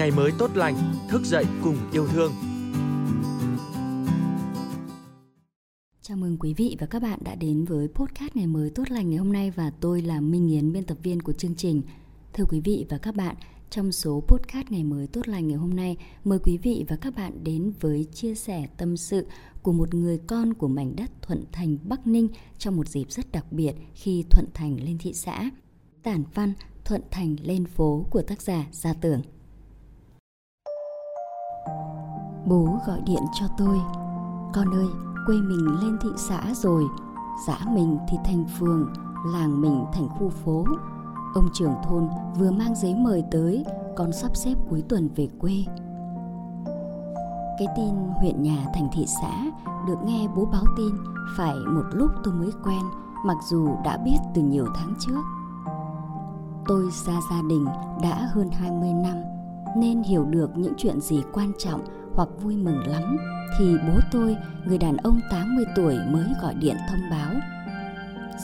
ngày mới tốt lành, thức dậy cùng yêu thương. Chào mừng quý vị và các bạn đã đến với podcast ngày mới tốt lành ngày hôm nay và tôi là Minh Yến, biên tập viên của chương trình. Thưa quý vị và các bạn, trong số podcast ngày mới tốt lành ngày hôm nay, mời quý vị và các bạn đến với chia sẻ tâm sự của một người con của mảnh đất Thuận Thành Bắc Ninh trong một dịp rất đặc biệt khi Thuận Thành lên thị xã. Tản văn Thuận Thành lên phố của tác giả Gia Tưởng. Bố gọi điện cho tôi. Con ơi, quê mình lên thị xã rồi, xã mình thì thành phường, làng mình thành khu phố. Ông trưởng thôn vừa mang giấy mời tới, con sắp xếp cuối tuần về quê. Cái tin huyện nhà thành thị xã được nghe bố báo tin phải một lúc tôi mới quen, mặc dù đã biết từ nhiều tháng trước. Tôi ra gia đình đã hơn 20 năm nên hiểu được những chuyện gì quan trọng hoặc vui mừng lắm thì bố tôi, người đàn ông 80 tuổi mới gọi điện thông báo.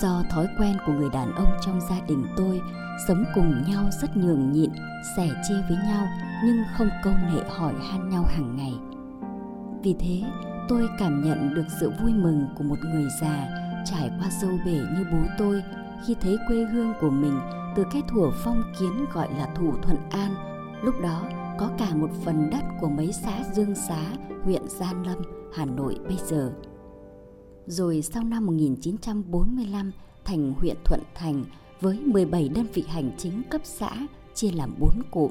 Do thói quen của người đàn ông trong gia đình tôi sống cùng nhau rất nhường nhịn, sẻ chia với nhau nhưng không câu nệ hỏi han nhau hàng ngày. Vì thế, tôi cảm nhận được sự vui mừng của một người già trải qua sâu bể như bố tôi khi thấy quê hương của mình từ cái thủa phong kiến gọi là thủ thuận an lúc đó có cả một phần đất của mấy xã Dương Xá, huyện Gia Lâm, Hà Nội bây giờ. Rồi sau năm 1945 thành huyện Thuận Thành với 17 đơn vị hành chính cấp xã chia làm 4 cụm.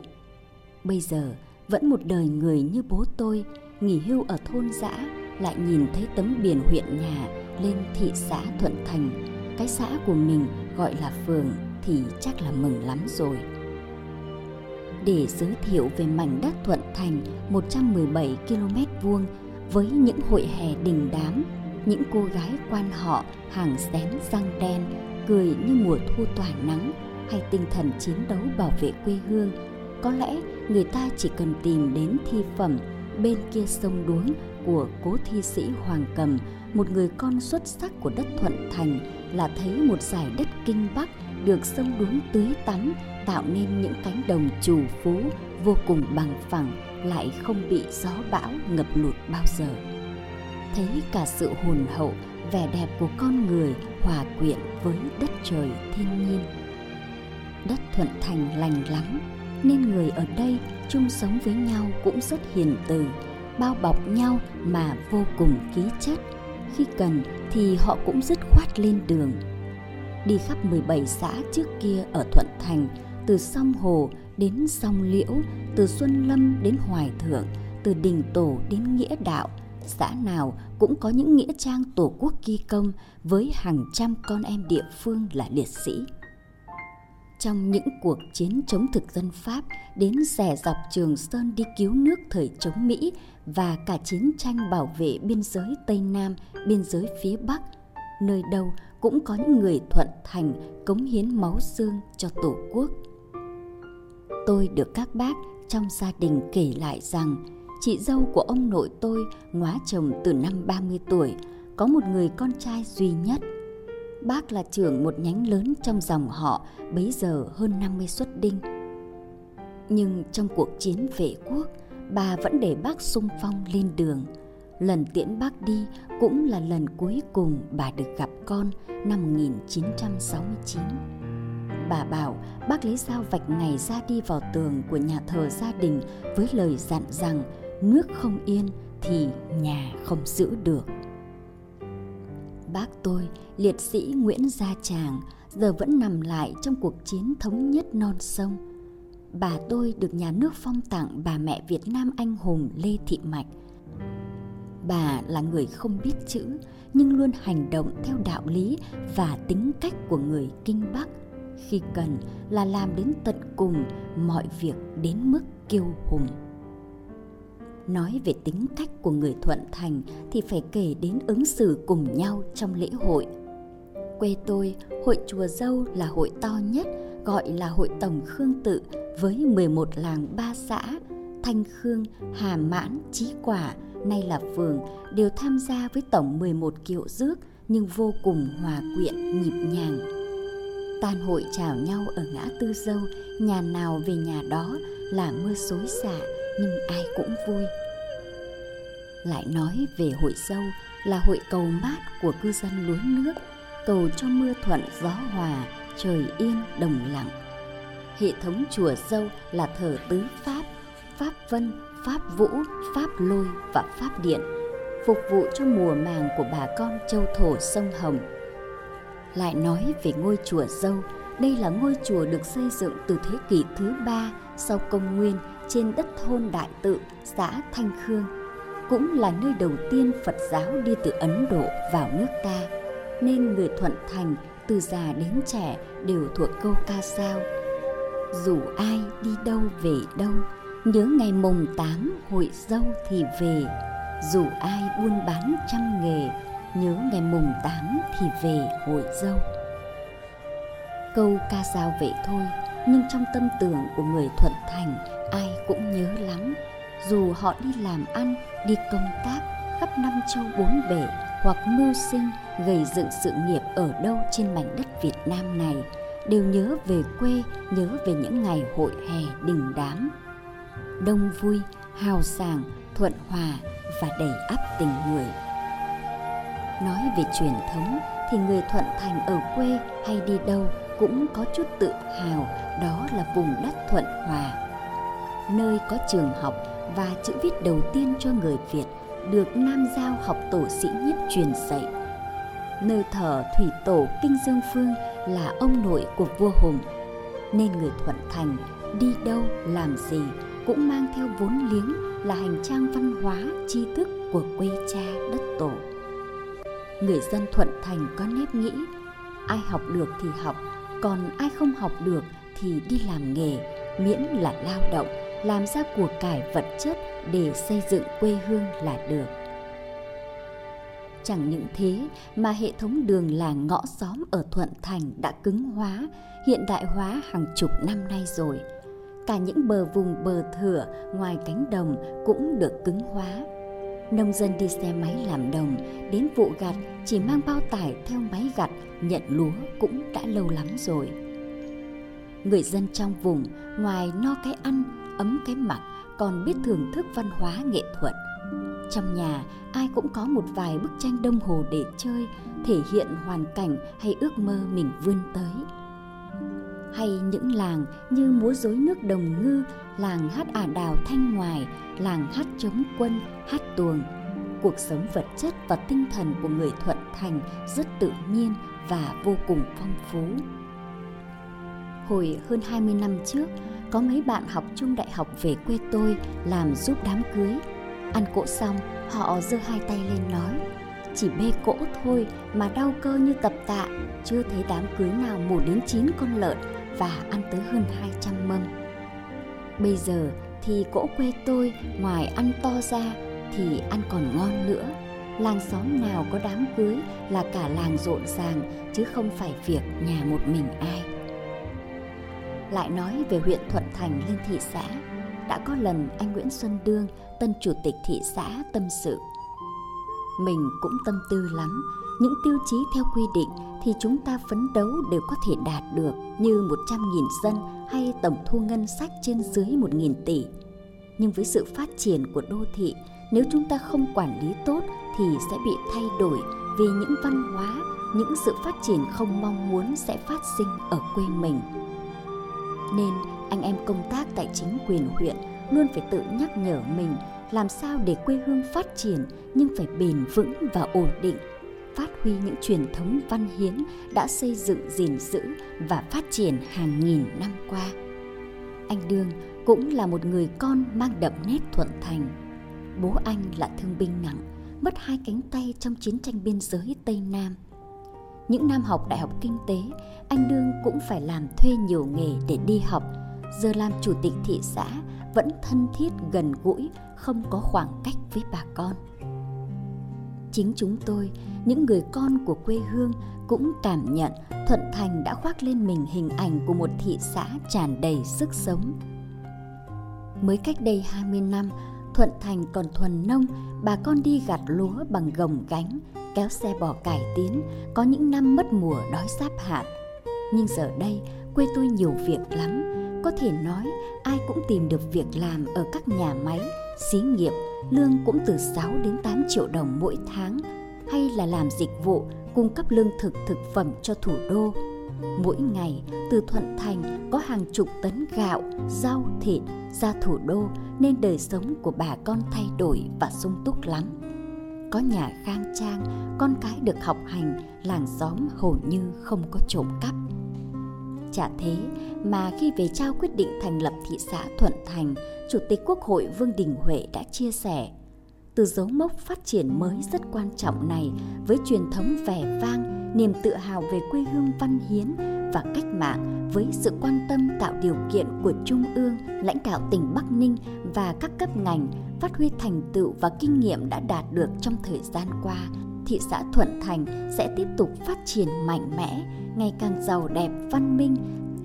Bây giờ vẫn một đời người như bố tôi nghỉ hưu ở thôn xã lại nhìn thấy tấm biển huyện nhà lên thị xã Thuận Thành, cái xã của mình gọi là phường thì chắc là mừng lắm rồi để giới thiệu về mảnh đất Thuận Thành 117 km vuông với những hội hè đình đám, những cô gái quan họ hàng xén răng đen, cười như mùa thu tỏa nắng hay tinh thần chiến đấu bảo vệ quê hương. Có lẽ người ta chỉ cần tìm đến thi phẩm bên kia sông đuống của cố thi sĩ Hoàng Cầm, một người con xuất sắc của đất Thuận Thành là thấy một giải đất kinh Bắc được sông đuống tưới tắm tạo nên những cánh đồng trù phú vô cùng bằng phẳng, lại không bị gió bão ngập lụt bao giờ. Thấy cả sự hồn hậu, vẻ đẹp của con người hòa quyện với đất trời thiên nhiên. Đất thuận thành lành lắm, nên người ở đây chung sống với nhau cũng rất hiền từ, bao bọc nhau mà vô cùng ký chất. Khi cần thì họ cũng dứt khoát lên đường. Đi khắp 17 xã trước kia ở Thuận Thành từ sông Hồ đến sông Liễu, từ Xuân Lâm đến Hoài Thượng, từ Đình Tổ đến Nghĩa Đạo, xã nào cũng có những nghĩa trang tổ quốc ghi công với hàng trăm con em địa phương là liệt sĩ. Trong những cuộc chiến chống thực dân Pháp đến rẻ dọc Trường Sơn đi cứu nước thời chống Mỹ và cả chiến tranh bảo vệ biên giới Tây Nam, biên giới phía Bắc, nơi đâu cũng có những người thuận thành cống hiến máu xương cho Tổ quốc. Tôi được các bác trong gia đình kể lại rằng chị dâu của ông nội tôi ngóa chồng từ năm 30 tuổi, có một người con trai duy nhất. Bác là trưởng một nhánh lớn trong dòng họ, bấy giờ hơn 50 xuất đinh. Nhưng trong cuộc chiến vệ quốc, bà vẫn để bác sung phong lên đường. Lần tiễn bác đi cũng là lần cuối cùng bà được gặp con năm 1969 bà bảo, bác lấy dao vạch ngày ra đi vào tường của nhà thờ gia đình với lời dặn rằng, nước không yên thì nhà không giữ được. Bác tôi, liệt sĩ nguyễn gia tràng, giờ vẫn nằm lại trong cuộc chiến thống nhất non sông. Bà tôi được nhà nước phong tặng bà mẹ việt nam anh hùng lê thị mạch. Bà là người không biết chữ, nhưng luôn hành động theo đạo lý và tính cách của người kinh bắc khi cần là làm đến tận cùng mọi việc đến mức kiêu hùng. Nói về tính cách của người thuận thành thì phải kể đến ứng xử cùng nhau trong lễ hội. Quê tôi, hội chùa dâu là hội to nhất, gọi là hội tổng khương tự với 11 làng ba xã, thanh khương, hà mãn, chí quả, nay là phường, đều tham gia với tổng 11 kiệu rước nhưng vô cùng hòa quyện, nhịp nhàng tan hội chào nhau ở ngã tư dâu, nhà nào về nhà đó là mưa xối xả, nhưng ai cũng vui. Lại nói về hội dâu là hội cầu mát của cư dân lúa nước, cầu cho mưa thuận gió hòa, trời yên đồng lặng. Hệ thống chùa dâu là thờ tứ pháp pháp vân, pháp vũ, pháp lôi và pháp điện, phục vụ cho mùa màng của bà con châu thổ sông hồng lại nói về ngôi chùa dâu đây là ngôi chùa được xây dựng từ thế kỷ thứ ba sau công nguyên trên đất thôn Đại Tự, xã Thanh Khương. Cũng là nơi đầu tiên Phật giáo đi từ Ấn Độ vào nước ta, nên người Thuận Thành từ già đến trẻ đều thuộc câu ca sao. Dù ai đi đâu về đâu, nhớ ngày mùng tám hội dâu thì về. Dù ai buôn bán trăm nghề, nhớ ngày mùng tám thì về hội dâu. Câu ca dao vậy thôi, nhưng trong tâm tưởng của người thuận thành, ai cũng nhớ lắm. Dù họ đi làm ăn, đi công tác, khắp năm châu bốn bể, hoặc mưu sinh, gây dựng sự nghiệp ở đâu trên mảnh đất việt nam này, đều nhớ về quê, nhớ về những ngày hội hè đình đám. Đông vui, hào sảng, thuận hòa và đầy ắp tình người nói về truyền thống thì người thuận thành ở quê hay đi đâu cũng có chút tự hào, đó là vùng đất thuận hòa. Nơi có trường học và chữ viết đầu tiên cho người việt được nam giao học tổ sĩ nhiếp truyền dạy. Nơi thờ thủy tổ kinh dương phương là ông nội của vua hùng, nên người thuận thành đi đâu làm gì cũng mang theo vốn liếng là hành trang văn hóa, tri thức của quê cha đất tổ người dân thuận thành có nếp nghĩ, ai học được thì học, còn ai không học được thì đi làm nghề, miễn là lao động, làm ra của cải vật chất để xây dựng quê hương là được. Chẳng những thế mà hệ thống đường làng ngõ xóm ở thuận thành đã cứng hóa, hiện đại hóa hàng chục năm nay rồi. Cả những bờ vùng bờ thửa, ngoài cánh đồng cũng được cứng hóa nông dân đi xe máy làm đồng, đến vụ gặt chỉ mang bao tải theo máy gặt, nhận lúa cũng đã lâu lắm rồi. Người dân trong vùng, ngoài no cái ăn, ấm cái mặc, còn biết thưởng thức văn hóa nghệ thuật. Trong nhà, ai cũng có một vài bức tranh đông hồ để chơi, thể hiện hoàn cảnh hay ước mơ mình vươn tới hay những làng như múa rối nước đồng ngư, làng hát ả đào thanh ngoài, làng hát chống quân, hát tuồng. Cuộc sống vật chất và tinh thần của người thuận thành rất tự nhiên và vô cùng phong phú. Hồi hơn 20 năm trước, có mấy bạn học chung đại học về quê tôi làm giúp đám cưới. Ăn cỗ xong, họ giơ hai tay lên nói, chỉ bê cỗ thôi mà đau cơ như tập tạ, chưa thấy đám cưới nào mổ đến chín con lợn và ăn tới hơn 200 mâm. Bây giờ thì cỗ quê tôi ngoài ăn to ra thì ăn còn ngon nữa. Làng xóm nào có đám cưới là cả làng rộn ràng, chứ không phải việc nhà một mình ai. Lại nói về huyện thuận thành lên thị xã, đã có lần anh nguyễn xuân đương, tân chủ tịch thị xã tâm sự. Mình cũng tâm tư lắm những tiêu chí theo quy định thì chúng ta phấn đấu đều có thể đạt được như 100.000 dân hay tổng thu ngân sách trên dưới 1.000 tỷ. Nhưng với sự phát triển của đô thị, nếu chúng ta không quản lý tốt thì sẽ bị thay đổi vì những văn hóa, những sự phát triển không mong muốn sẽ phát sinh ở quê mình. Nên anh em công tác tại chính quyền huyện luôn phải tự nhắc nhở mình làm sao để quê hương phát triển nhưng phải bền vững và ổn định phát huy những truyền thống văn hiến đã xây dựng, gìn giữ và phát triển hàng nghìn năm qua. Anh đương cũng là một người con mang đậm nét thuận thành. Bố anh là thương binh nặng, mất hai cánh tay trong chiến tranh biên giới tây nam. Những năm học đại học kinh tế, anh đương cũng phải làm thuê nhiều nghề để đi học. Giờ làm chủ tịch thị xã, vẫn thân thiết gần gũi, không có khoảng cách với bà con chính chúng tôi những người con của quê hương cũng cảm nhận thuận thành đã khoác lên mình hình ảnh của một thị xã tràn đầy sức sống mới cách đây 20 năm Thuận Thành còn thuần nông, bà con đi gặt lúa bằng gồng gánh, kéo xe bò cải tiến, có những năm mất mùa đói giáp hạn. Nhưng giờ đây quê tôi nhiều việc lắm, có thể nói ai cũng tìm được việc làm ở các nhà máy, xí nghiệp, lương cũng từ 6 đến 8 triệu đồng mỗi tháng, hay là làm dịch vụ cung cấp lương thực thực phẩm cho thủ đô. Mỗi ngày từ Thuận Thành có hàng chục tấn gạo, rau, thịt ra thủ đô nên đời sống của bà con thay đổi và sung túc lắm. Có nhà khang trang, con cái được học hành, làng xóm hầu như không có trộm cắp. Chả thế mà khi về trao quyết định thành lập thị xã Thuận Thành, Chủ tịch Quốc hội Vương Đình Huệ đã chia sẻ từ dấu mốc phát triển mới rất quan trọng này với truyền thống vẻ vang, niềm tự hào về quê hương văn hiến và cách mạng với sự quan tâm tạo điều kiện của Trung ương, lãnh đạo tỉnh Bắc Ninh và các cấp ngành phát huy thành tựu và kinh nghiệm đã đạt được trong thời gian qua, thị xã Thuận Thành sẽ tiếp tục phát triển mạnh mẽ, ngày càng giàu đẹp, văn minh,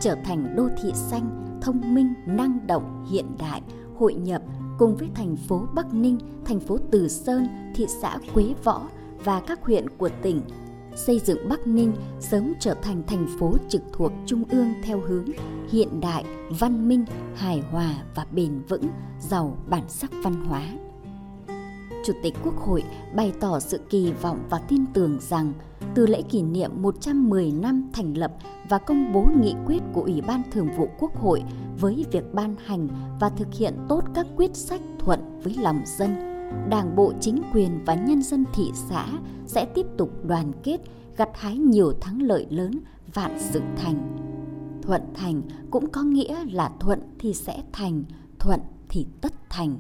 trở thành đô thị xanh, thông minh, năng động, hiện đại, hội nhập cùng với thành phố Bắc Ninh, thành phố Từ Sơn, thị xã Quế Võ và các huyện của tỉnh xây dựng Bắc Ninh sớm trở thành thành phố trực thuộc Trung ương theo hướng hiện đại, văn minh, hài hòa và bền vững, giàu bản sắc văn hóa. Chủ tịch Quốc hội bày tỏ sự kỳ vọng và tin tưởng rằng từ lễ kỷ niệm 110 năm thành lập và công bố nghị quyết của Ủy ban Thường vụ Quốc hội với việc ban hành và thực hiện tốt các quyết sách thuận với lòng dân, Đảng bộ chính quyền và nhân dân thị xã sẽ tiếp tục đoàn kết gặt hái nhiều thắng lợi lớn vạn sự thành. Thuận thành cũng có nghĩa là thuận thì sẽ thành, thuận thì tất thành.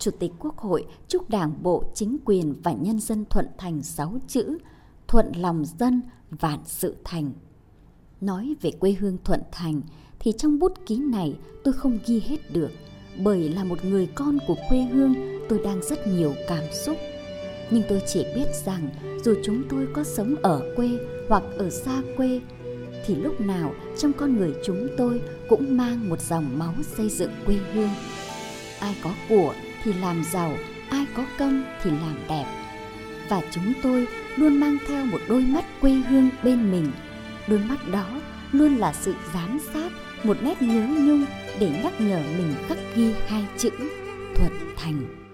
Chủ tịch Quốc hội chúc Đảng bộ, chính quyền và nhân dân thuận thành sáu chữ thuận lòng dân, vạn sự thành. Nói về quê hương thuận thành thì trong bút ký này tôi không ghi hết được bởi là một người con của quê hương tôi đang rất nhiều cảm xúc. Nhưng tôi chỉ biết rằng dù chúng tôi có sống ở quê hoặc ở xa quê thì lúc nào trong con người chúng tôi cũng mang một dòng máu xây dựng quê hương. Ai có của thì làm giàu, ai có công thì làm đẹp. Và chúng tôi luôn mang theo một đôi mắt quê hương bên mình. Đôi mắt đó luôn là sự giám sát, một nét nhớ nhung để nhắc nhở mình khắc ghi hai chữ thuận thành.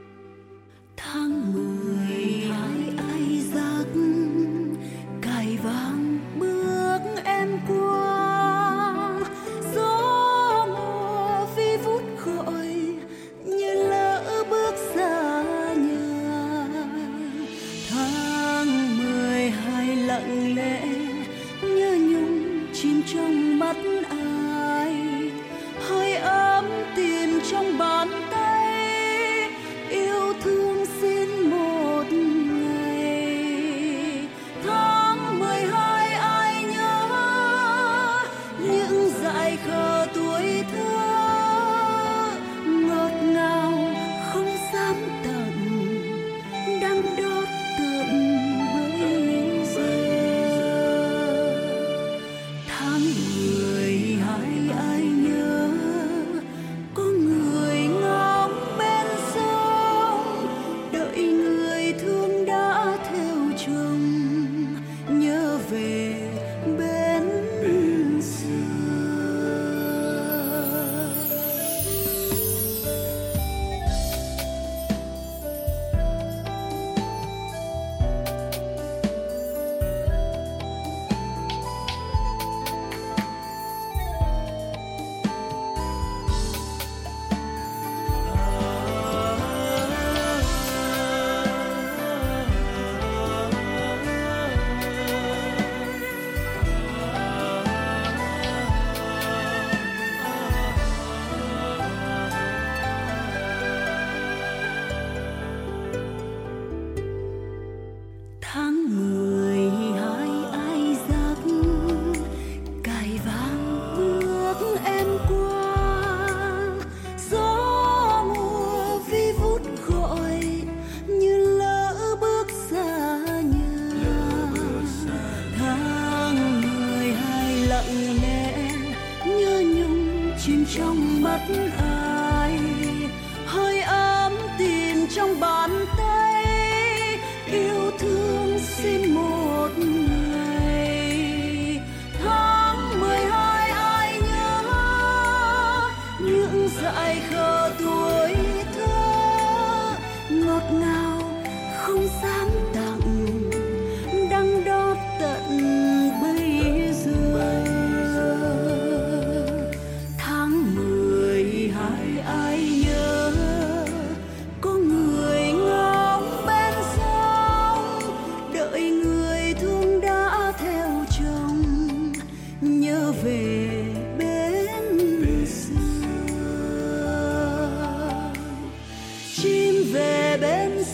not.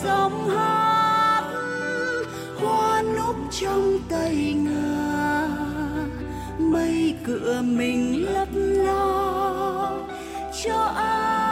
giọng hát hoa núp trong tay ngà. Mây cửa mình lấp lo cho ai